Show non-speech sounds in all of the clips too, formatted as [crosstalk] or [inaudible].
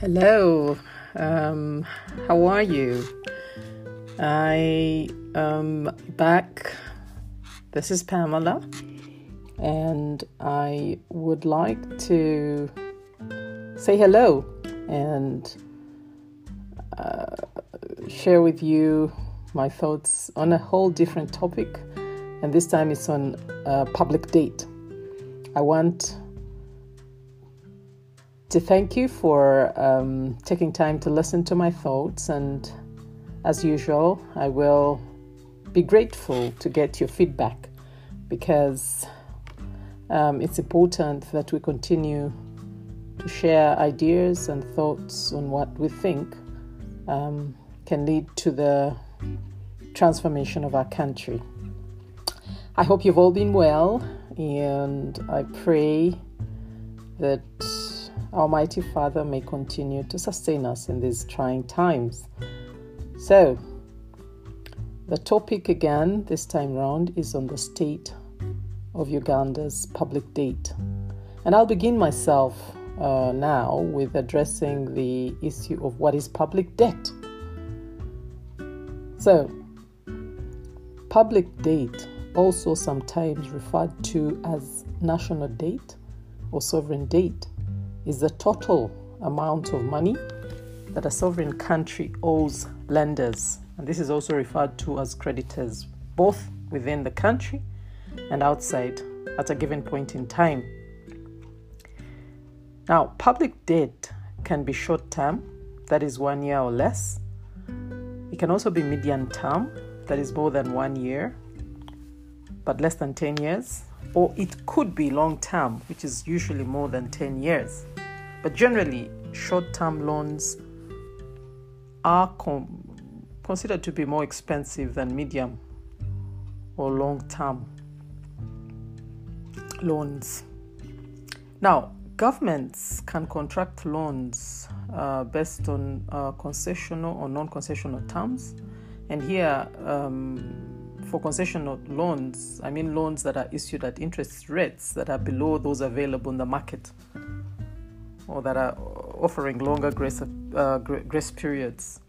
Hello, um, how are you? I am back. This is Pamela, and I would like to say hello and uh, share with you my thoughts on a whole different topic, and this time it's on a public date. I want to thank you for um, taking time to listen to my thoughts. And as usual, I will be grateful to get your feedback because um, it's important that we continue to share ideas and thoughts on what we think um, can lead to the transformation of our country. I hope you've all been well, and I pray that Almighty Father may continue to sustain us in these trying times. So, the topic again this time round is on the state of Uganda's public debt. And I'll begin myself uh, now with addressing the issue of what is public debt. So, public debt, also sometimes referred to as national debt or sovereign debt, is the total amount of money that a sovereign country owes lenders. And this is also referred to as creditors, both within the country and outside at a given point in time. Now, public debt can be short term, that is one year or less. It can also be medium term, that is more than one year, but less than 10 years. Or it could be long term, which is usually more than 10 years. But generally, short term loans are com- considered to be more expensive than medium or long term loans. Now, governments can contract loans uh, based on uh, concessional or non concessional terms. And here, um, for concessional loans, I mean loans that are issued at interest rates that are below those available in the market or that are offering longer grace, uh, grace periods.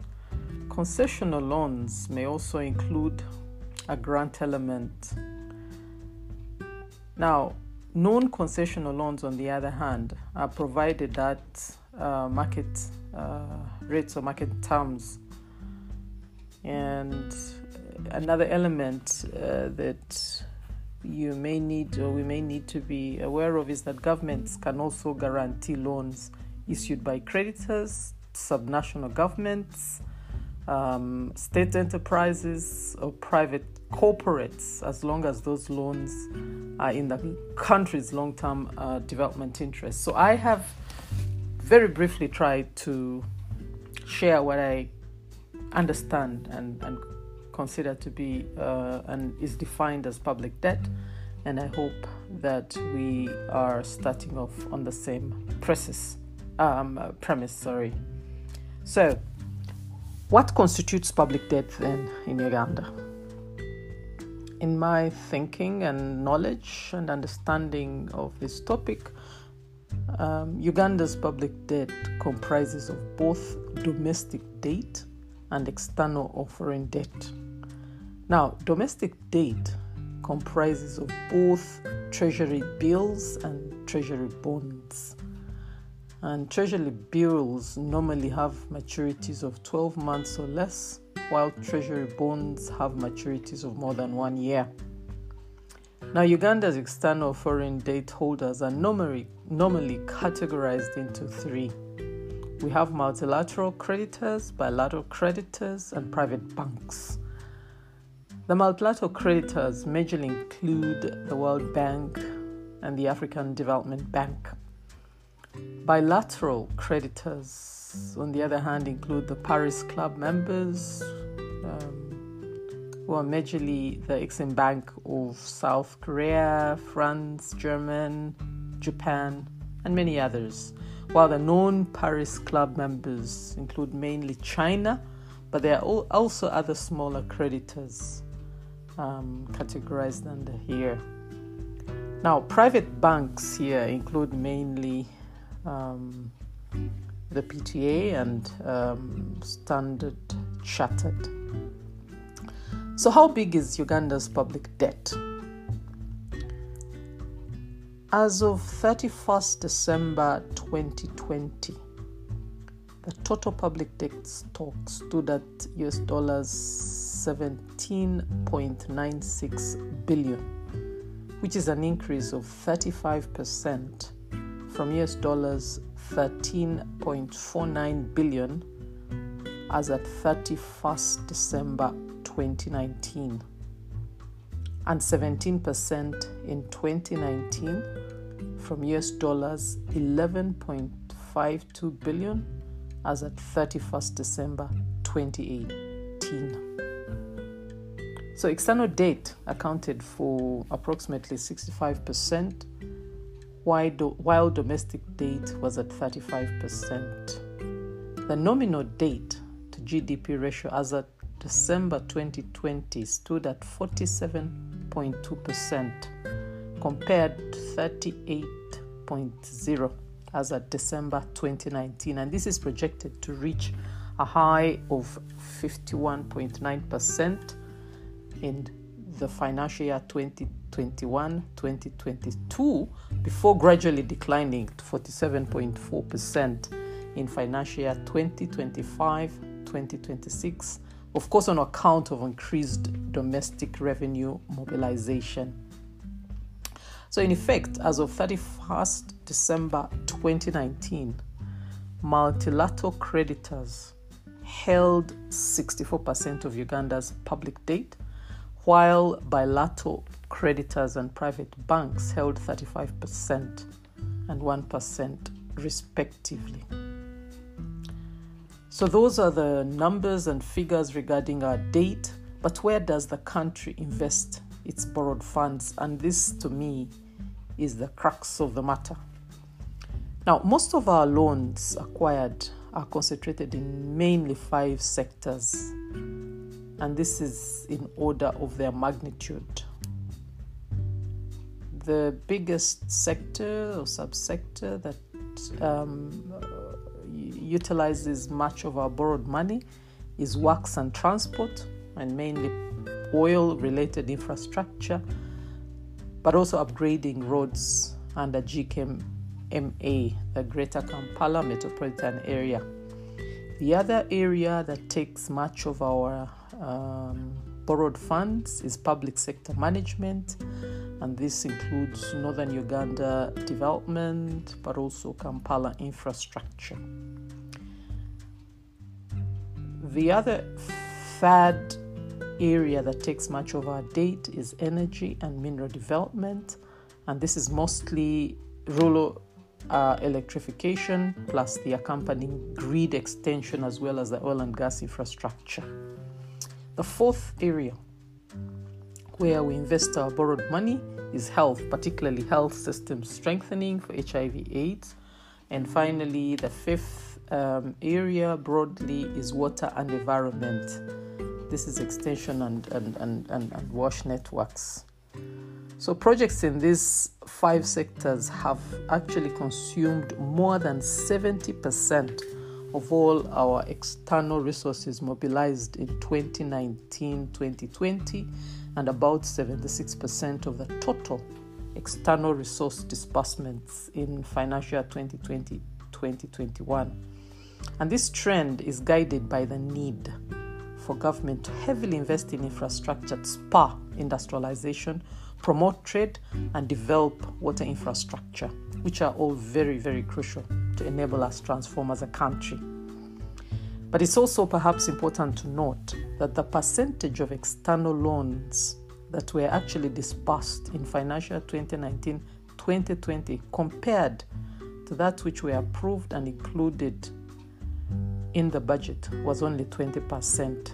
Concessional loans may also include a grant element. Now, non concessional loans, on the other hand, are provided at uh, market uh, rates or market terms. And another element uh, that you may need or we may need to be aware of is that governments can also guarantee loans issued by creditors, subnational governments, um, state enterprises, or private corporates, as long as those loans are in the country's long term uh, development interests. So I have very briefly tried to share what I understand and, and consider to be uh, and is defined as public debt. And I hope that we are starting off on the same premise. Um, premise, sorry. So, what constitutes public debt then in Uganda? In my thinking and knowledge and understanding of this topic, um, Uganda's public debt comprises of both domestic debt and external foreign debt. Now, domestic debt comprises of both treasury bills and treasury bonds. And treasury bills normally have maturities of 12 months or less, while treasury bonds have maturities of more than one year. Now, Uganda's external foreign debt holders are normally, normally categorized into three. We have multilateral creditors, bilateral creditors, and private banks. The multilateral creditors majorly include the World Bank and the African Development Bank. Bilateral creditors, on the other hand, include the Paris Club members, um, who are majorly the Exim Bank of South Korea, France, Germany, Japan, and many others. While the non Paris Club members include mainly China, but there are also other smaller creditors um, categorized under here. Now, private banks here include mainly um, the PTA and um, Standard Chartered. So, how big is Uganda's public debt? As of 31st December 2020, the total public debt stock stood at US dollars 17.96 billion, which is an increase of 35% from US dollars 13.49 billion as at 31st December 2019 and 17% in 2019 from US dollars 11.52 billion as at 31st December 2018. So external debt accounted for approximately 65%, while, while domestic debt was at 35%. The nominal debt to GDP ratio as at December 2020 stood at 47.2% compared to 38.0 as at December 2019 and this is projected to reach a high of 51.9% in the financial year 2021-2022 before gradually declining to 47.4% in financial year 2025-2026 of course, on account of increased domestic revenue mobilization. So, in effect, as of 31st December 2019, multilateral creditors held 64% of Uganda's public debt, while bilateral creditors and private banks held 35% and 1% respectively. So, those are the numbers and figures regarding our date. But where does the country invest its borrowed funds? And this, to me, is the crux of the matter. Now, most of our loans acquired are concentrated in mainly five sectors, and this is in order of their magnitude. The biggest sector or subsector that um, utilizes much of our borrowed money is works and transport, and mainly oil related infrastructure, but also upgrading roads under GKM MA, the Greater Kampala Metropolitan Area. The other area that takes much of our um, borrowed funds is public sector management, and this includes Northern Uganda development, but also Kampala infrastructure. The other third area that takes much of our date is energy and mineral development, and this is mostly rural uh, electrification plus the accompanying grid extension as well as the oil and gas infrastructure. The fourth area where we invest our borrowed money is health, particularly health system strengthening for HIV/AIDS. And finally, the fifth um, area broadly is water and environment. This is extension and, and, and, and, and wash networks. So, projects in these five sectors have actually consumed more than 70% of all our external resources mobilized in 2019 2020 and about 76% of the total external resource disbursements in financial 2020 2021. And this trend is guided by the need for government to heavily invest in infrastructure spur industrialization, promote trade, and develop water infrastructure, which are all very, very crucial to enable us transform as a country. But it's also perhaps important to note that the percentage of external loans that were actually disbursed in financial 2019 2020 compared to that which were approved and included in the budget was only 20%.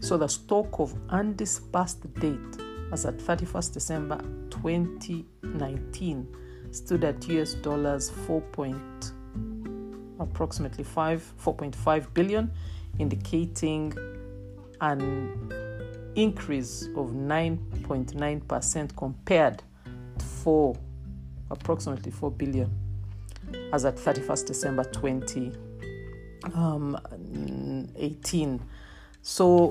So the stock of undisbursed debt as at 31st December 2019 stood at US dollars 4. Point, approximately 5 4.5 billion indicating an increase of 9.9% compared to 4 approximately 4 billion as at 31st December 2018. Um, so,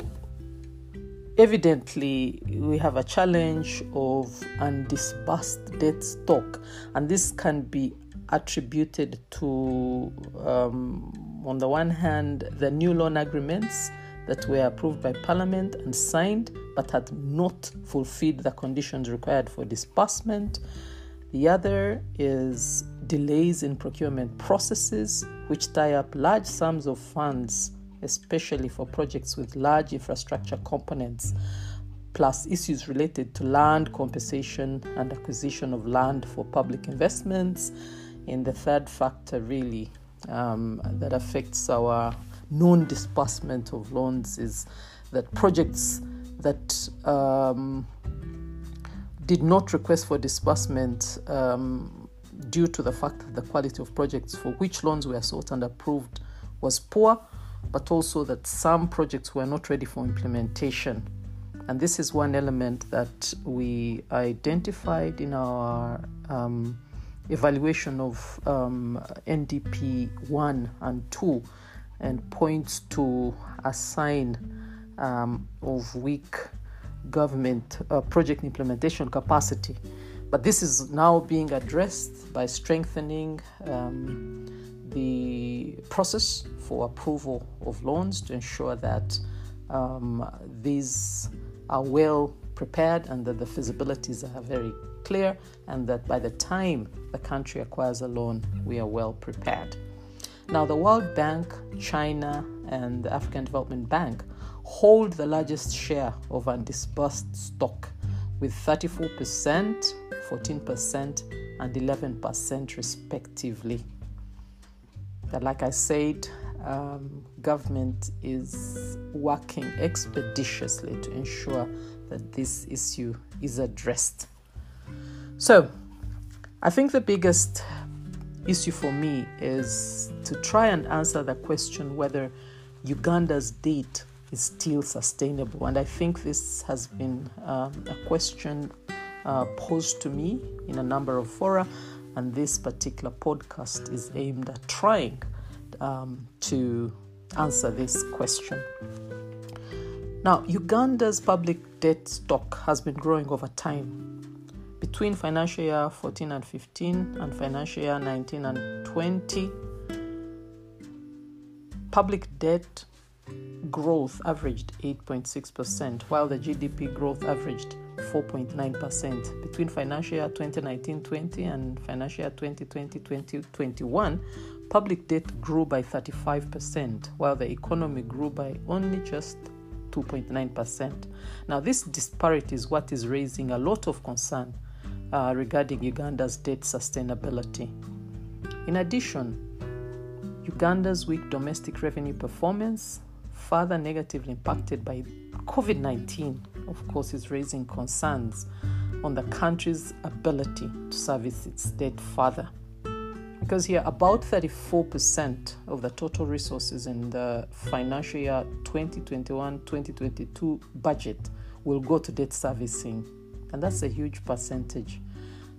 evidently, we have a challenge of undisbursed debt stock, and this can be attributed to, um, on the one hand, the new loan agreements that were approved by Parliament and signed but had not fulfilled the conditions required for disbursement. The other is delays in procurement processes, which tie up large sums of funds, especially for projects with large infrastructure components, plus issues related to land compensation and acquisition of land for public investments. And the third factor, really, um, that affects our non disbursement of loans is that projects that um, did not request for disbursement um, due to the fact that the quality of projects for which loans were sought and approved was poor, but also that some projects were not ready for implementation. And this is one element that we identified in our um, evaluation of um, NDP 1 and 2 and points to a sign um, of weak government uh, project implementation capacity. But this is now being addressed by strengthening um, the process for approval of loans to ensure that um, these are well prepared and that the feasibilities are very clear, and that by the time the country acquires a loan, we are well prepared. Now, the World Bank, China, and the African Development Bank hold the largest share of undisbursed stock with 34%, 14%, and 11% respectively. But like I said, um, government is working expeditiously to ensure that this issue is addressed. So, I think the biggest issue for me is to try and answer the question whether Uganda's debt is still sustainable. And I think this has been um, a question uh, posed to me in a number of fora, and this particular podcast is aimed at trying um, to answer this question. Now, Uganda's public debt stock has been growing over time between financial year 14 and 15 and financial year 19 and 20, public debt growth averaged 8.6%, while the GDP growth averaged 4.9%. Between financial year 2019 20 and financial year 2020 2021, public debt grew by 35%, while the economy grew by only just 2.9%. Now, this disparity is what is raising a lot of concern uh, regarding Uganda's debt sustainability. In addition, Uganda's weak domestic revenue performance, further negatively impacted by COVID 19, of course, is raising concerns on the country's ability to service its debt further. Because here, about 34% of the total resources in the financial year 2021 2022 budget will go to debt servicing and that's a huge percentage.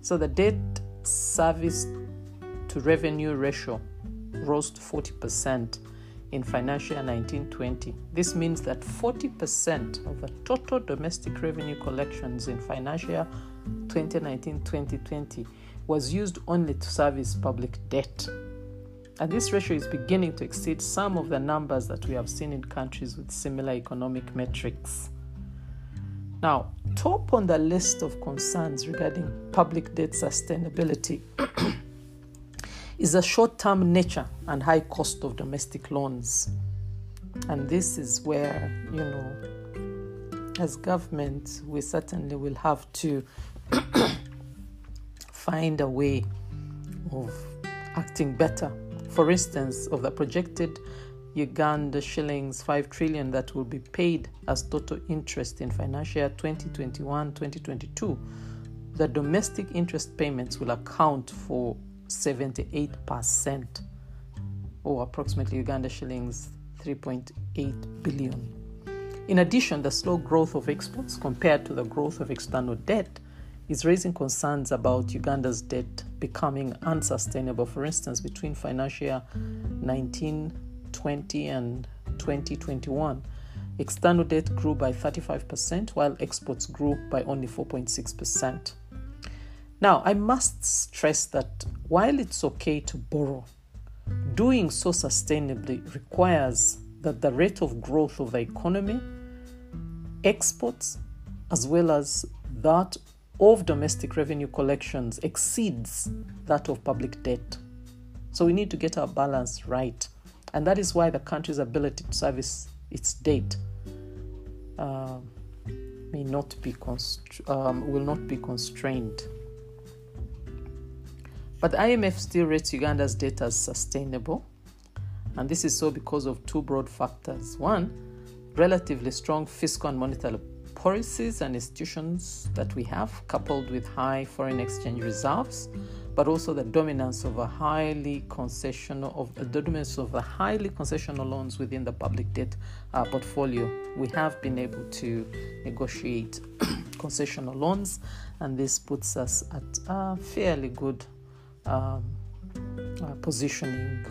So the debt service to revenue ratio rose to 40% in financial year 1920. This means that 40% of the total domestic revenue collections in financial year 2019-2020 was used only to service public debt. And this ratio is beginning to exceed some of the numbers that we have seen in countries with similar economic metrics. Now, top on the list of concerns regarding public debt sustainability [clears throat] is the short term nature and high cost of domestic loans. And this is where, you know, as government, we certainly will have to [coughs] find a way of acting better. For instance, of the projected Uganda shillings 5 trillion that will be paid as total interest in financial year 2021-2022 the domestic interest payments will account for 78% or approximately Uganda shillings 3.8 billion in addition the slow growth of exports compared to the growth of external debt is raising concerns about Uganda's debt becoming unsustainable. For instance, between financial year 1920 and 2021, external debt grew by 35%, while exports grew by only 4.6%. Now, I must stress that while it's okay to borrow, doing so sustainably requires that the rate of growth of the economy, exports, as well as that of domestic revenue collections exceeds that of public debt. So we need to get our balance right. And that is why the country's ability to service its debt uh, may not be um, will not be constrained. But IMF still rates Uganda's debt as sustainable, and this is so because of two broad factors. One, relatively strong fiscal and monetary policies and institutions that we have, coupled with high foreign exchange reserves, but also the dominance of a highly concessional of the dominance of the highly concessional loans within the public debt uh, portfolio. We have been able to negotiate [clears throat] concessional loans, and this puts us at a fairly good um, uh, positioning.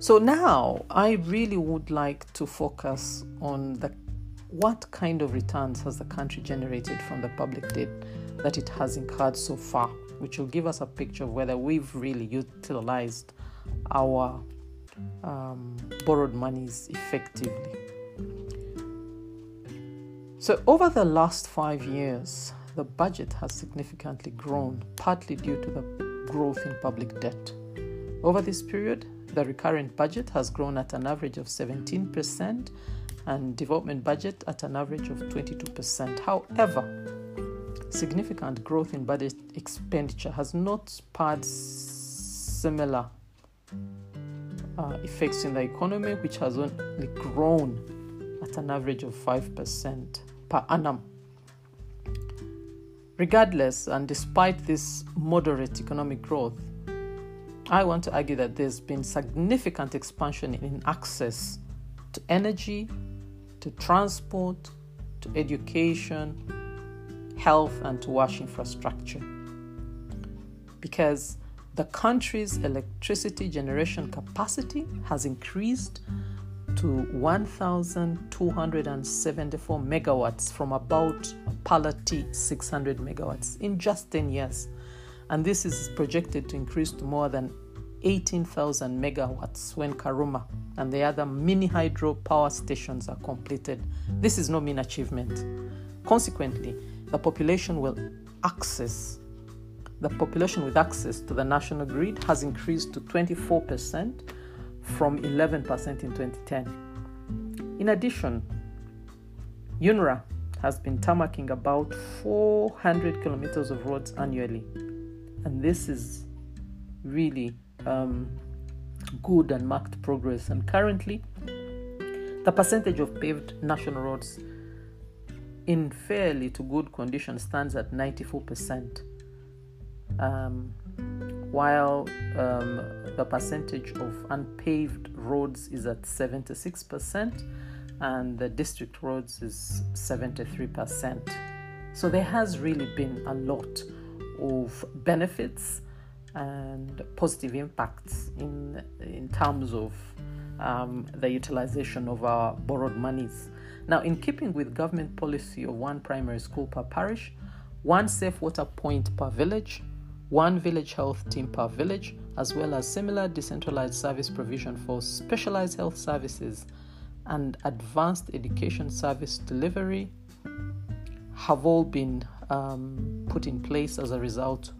So now I really would like to focus on the what kind of returns has the country generated from the public debt that it has incurred so far, which will give us a picture of whether we've really utilized our um, borrowed monies effectively. So, over the last five years, the budget has significantly grown, partly due to the growth in public debt. Over this period, the recurrent budget has grown at an average of 17%, and development budget at an average of 22%. However, significant growth in budget expenditure has not spurred similar uh, effects in the economy, which has only grown at an average of 5% per annum. Regardless, and despite this moderate economic growth, I want to argue that there's been significant expansion in access to energy, to transport, to education, health, and to wash infrastructure. Because the country's electricity generation capacity has increased to 1,274 megawatts from about palati 600 megawatts in just 10 years. And this is projected to increase to more than 18,000 megawatts when Karuma and the other mini hydro power stations are completed. This is no mean achievement. Consequently, the population will access the population with access to the national grid has increased to 24% from 11% in 2010. In addition, UNRA has been tarmacking about 400 kilometers of roads annually, and this is really um, good and marked progress. And currently, the percentage of paved national roads in fairly to good condition stands at 94%, um, while um, the percentage of unpaved roads is at 76%, and the district roads is 73%. So there has really been a lot of benefits and positive impacts in in terms of um, the utilization of our borrowed monies. Now, in keeping with government policy of one primary school per parish, one safe water point per village, one village health team per village, as well as similar decentralized service provision for specialized health services and advanced education service delivery have all been um, put in place as a result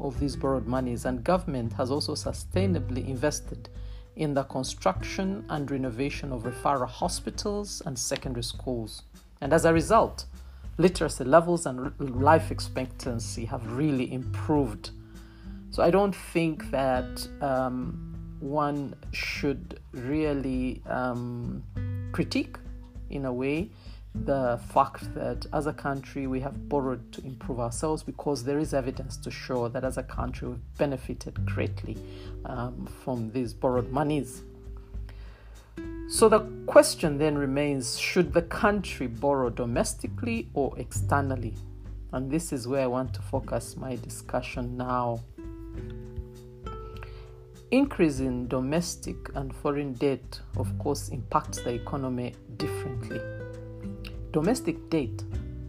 of these borrowed monies, and government has also sustainably invested in the construction and renovation of referral hospitals and secondary schools. And as a result, literacy levels and life expectancy have really improved. So I don't think that um, one should really um, critique, in a way, the fact that as a country we have borrowed to improve ourselves because there is evidence to show that as a country we've benefited greatly um, from these borrowed monies. So the question then remains should the country borrow domestically or externally? And this is where I want to focus my discussion now. Increase in domestic and foreign debt, of course, impacts the economy differently. Domestic debt,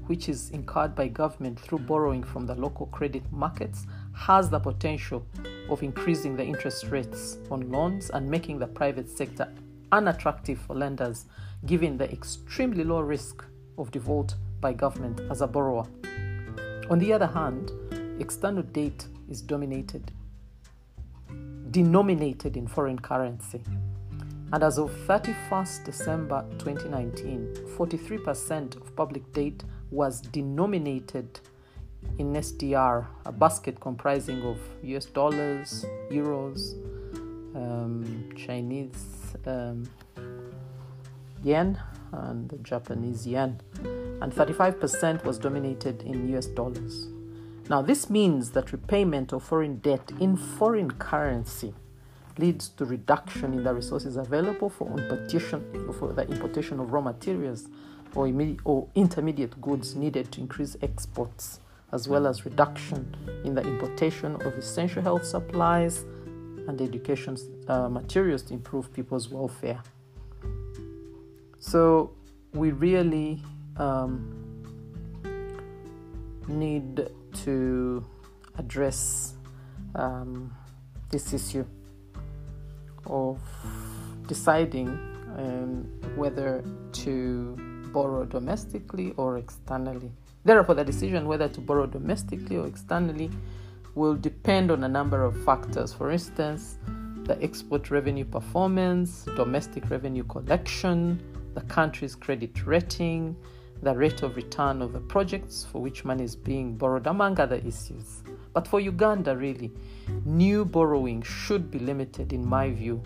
which is incurred by government through borrowing from the local credit markets, has the potential of increasing the interest rates on loans and making the private sector unattractive for lenders, given the extremely low risk of default by government as a borrower. On the other hand, external debt is dominated, denominated in foreign currency. And as of 31st December 2019, 43% of public debt was denominated in SDR, a basket comprising of US dollars, euros, um, Chinese um, yen, and the Japanese yen. And 35% was dominated in US dollars. Now, this means that repayment of foreign debt in foreign currency leads to reduction in the resources available for importation, for the importation of raw materials or, or intermediate goods needed to increase exports as well as reduction in the importation of essential health supplies and education uh, materials to improve people's welfare. So, we really um, need to address um, this issue of deciding um, whether to borrow domestically or externally. Therefore, the decision whether to borrow domestically or externally will depend on a number of factors. For instance, the export revenue performance, domestic revenue collection, the country's credit rating, the rate of return of the projects for which money is being borrowed, among other issues. But for Uganda, really, new borrowing should be limited, in my view,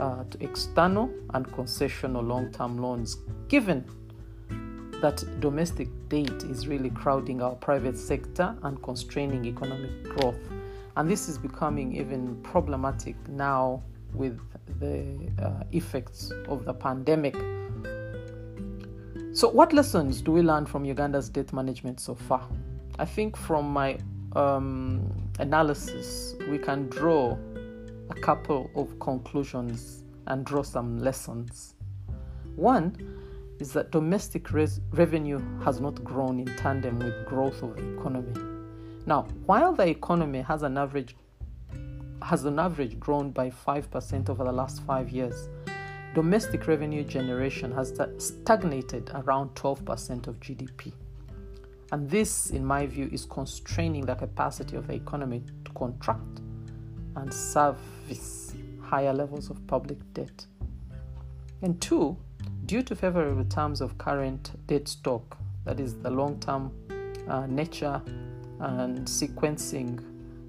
uh, to external and concessional long term loans, given that domestic debt is really crowding our private sector and constraining economic growth. And this is becoming even problematic now with the uh, effects of the pandemic. So, what lessons do we learn from Uganda's debt management so far? I think from my um, analysis, we can draw a couple of conclusions and draw some lessons. One, is that domestic res- revenue has not grown in tandem with growth of the economy. Now, while the economy has an average has on average grown by 5% over the last 5 years, domestic revenue generation has stagnated around 12% of GDP. And this, in my view, is constraining the capacity of the economy to contract and service higher levels of public debt. And two, Due to favorable terms of current debt stock, that is the long term uh, nature and sequencing,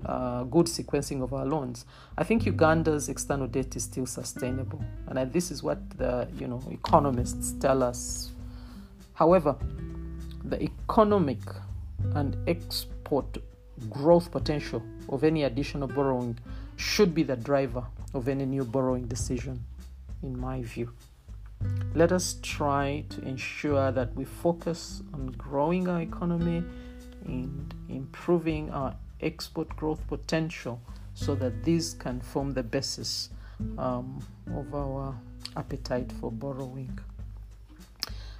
uh, good sequencing of our loans, I think Uganda's external debt is still sustainable. And this is what the you know economists tell us. However, the economic and export growth potential of any additional borrowing should be the driver of any new borrowing decision, in my view. Let us try to ensure that we focus on growing our economy and improving our export growth potential so that these can form the basis um, of our appetite for borrowing.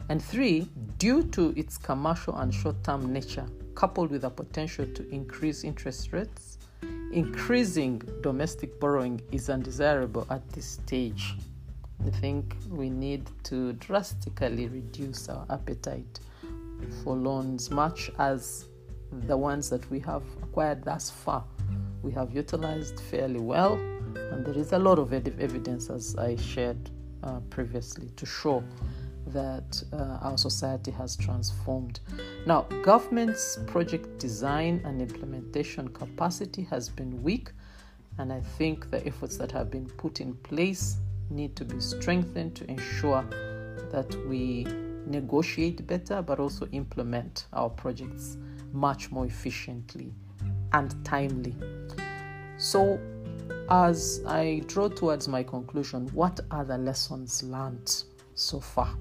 And three, due to its commercial and short term nature, coupled with the potential to increase interest rates, increasing domestic borrowing is undesirable at this stage. I think we need to drastically reduce our appetite for loans, much as the ones that we have acquired thus far we have utilized fairly well. And there is a lot of evidence, as I shared uh, previously, to show that uh, our society has transformed. Now, government's project design and implementation capacity has been weak, and I think the efforts that have been put in place need to be strengthened to ensure that we negotiate better but also implement our projects much more efficiently and timely. So, as I draw towards my conclusion, what are the lessons learned so far?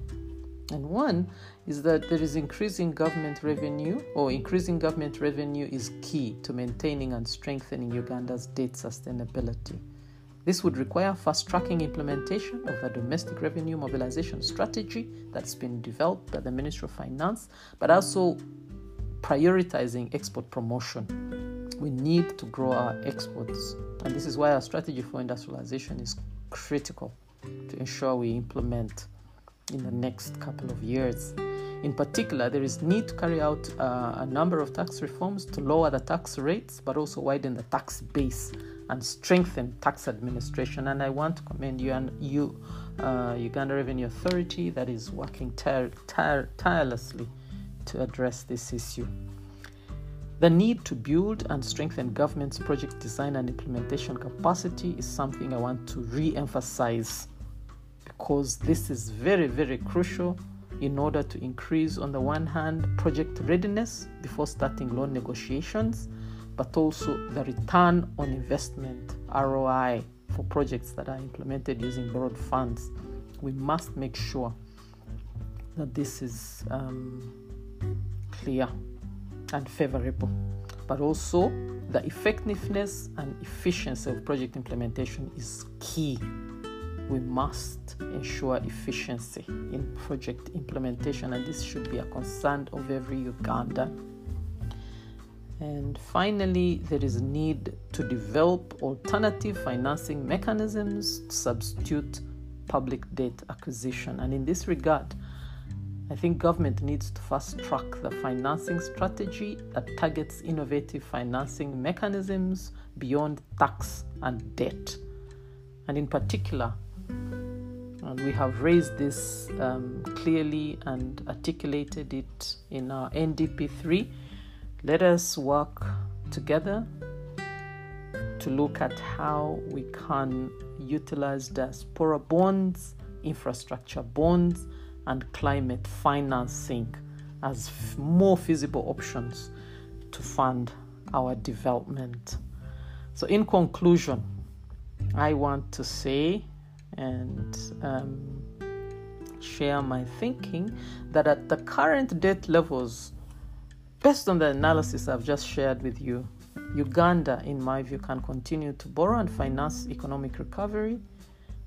And one is that there is increasing government revenue, or increasing government revenue is key to maintaining and strengthening Uganda's debt sustainability. This would require fast tracking implementation of a domestic revenue mobilization strategy that's been developed by the Ministry of Finance, but also prioritizing export promotion. We need to grow our exports, and this is why our strategy for industrialization is critical to ensure we implement in the next couple of years. In particular, there is need to carry out uh, a number of tax reforms to lower the tax rates, but also widen the tax base and strengthen tax administration. And I want to commend you and you, uh, Uganda Revenue Authority, that is working tire- tire- tirelessly to address this issue. The need to build and strengthen government's project design and implementation capacity is something I want to re emphasize because this is very, very crucial in order to increase, on the one hand, project readiness before starting loan negotiations, but also the return on investment ROI for projects that are implemented using borrowed funds. We must make sure that this is um, clear and favorable, but also the effectiveness and efficiency of project implementation is key we must ensure efficiency in project implementation, and this should be a concern of every Uganda. And finally, there is a need to develop alternative financing mechanisms to substitute public debt acquisition. And in this regard, I think government needs to fast track the financing strategy that targets innovative financing mechanisms beyond tax and debt. And in particular, and we have raised this um, clearly and articulated it in our NDP3. Let us work together to look at how we can utilize diaspora bonds, infrastructure bonds, and climate financing as f- more feasible options to fund our development. So, in conclusion, I want to say and um, share my thinking that at the current debt levels, based on the analysis I've just shared with you, Uganda, in my view, can continue to borrow and finance economic recovery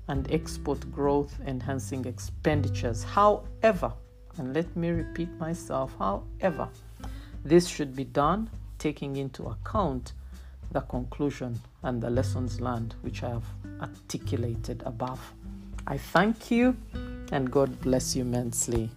and export growth enhancing expenditures. However, and let me repeat myself, however, this should be done taking into account the conclusion and the lessons learned, which I have articulated above. I thank you and God bless you immensely.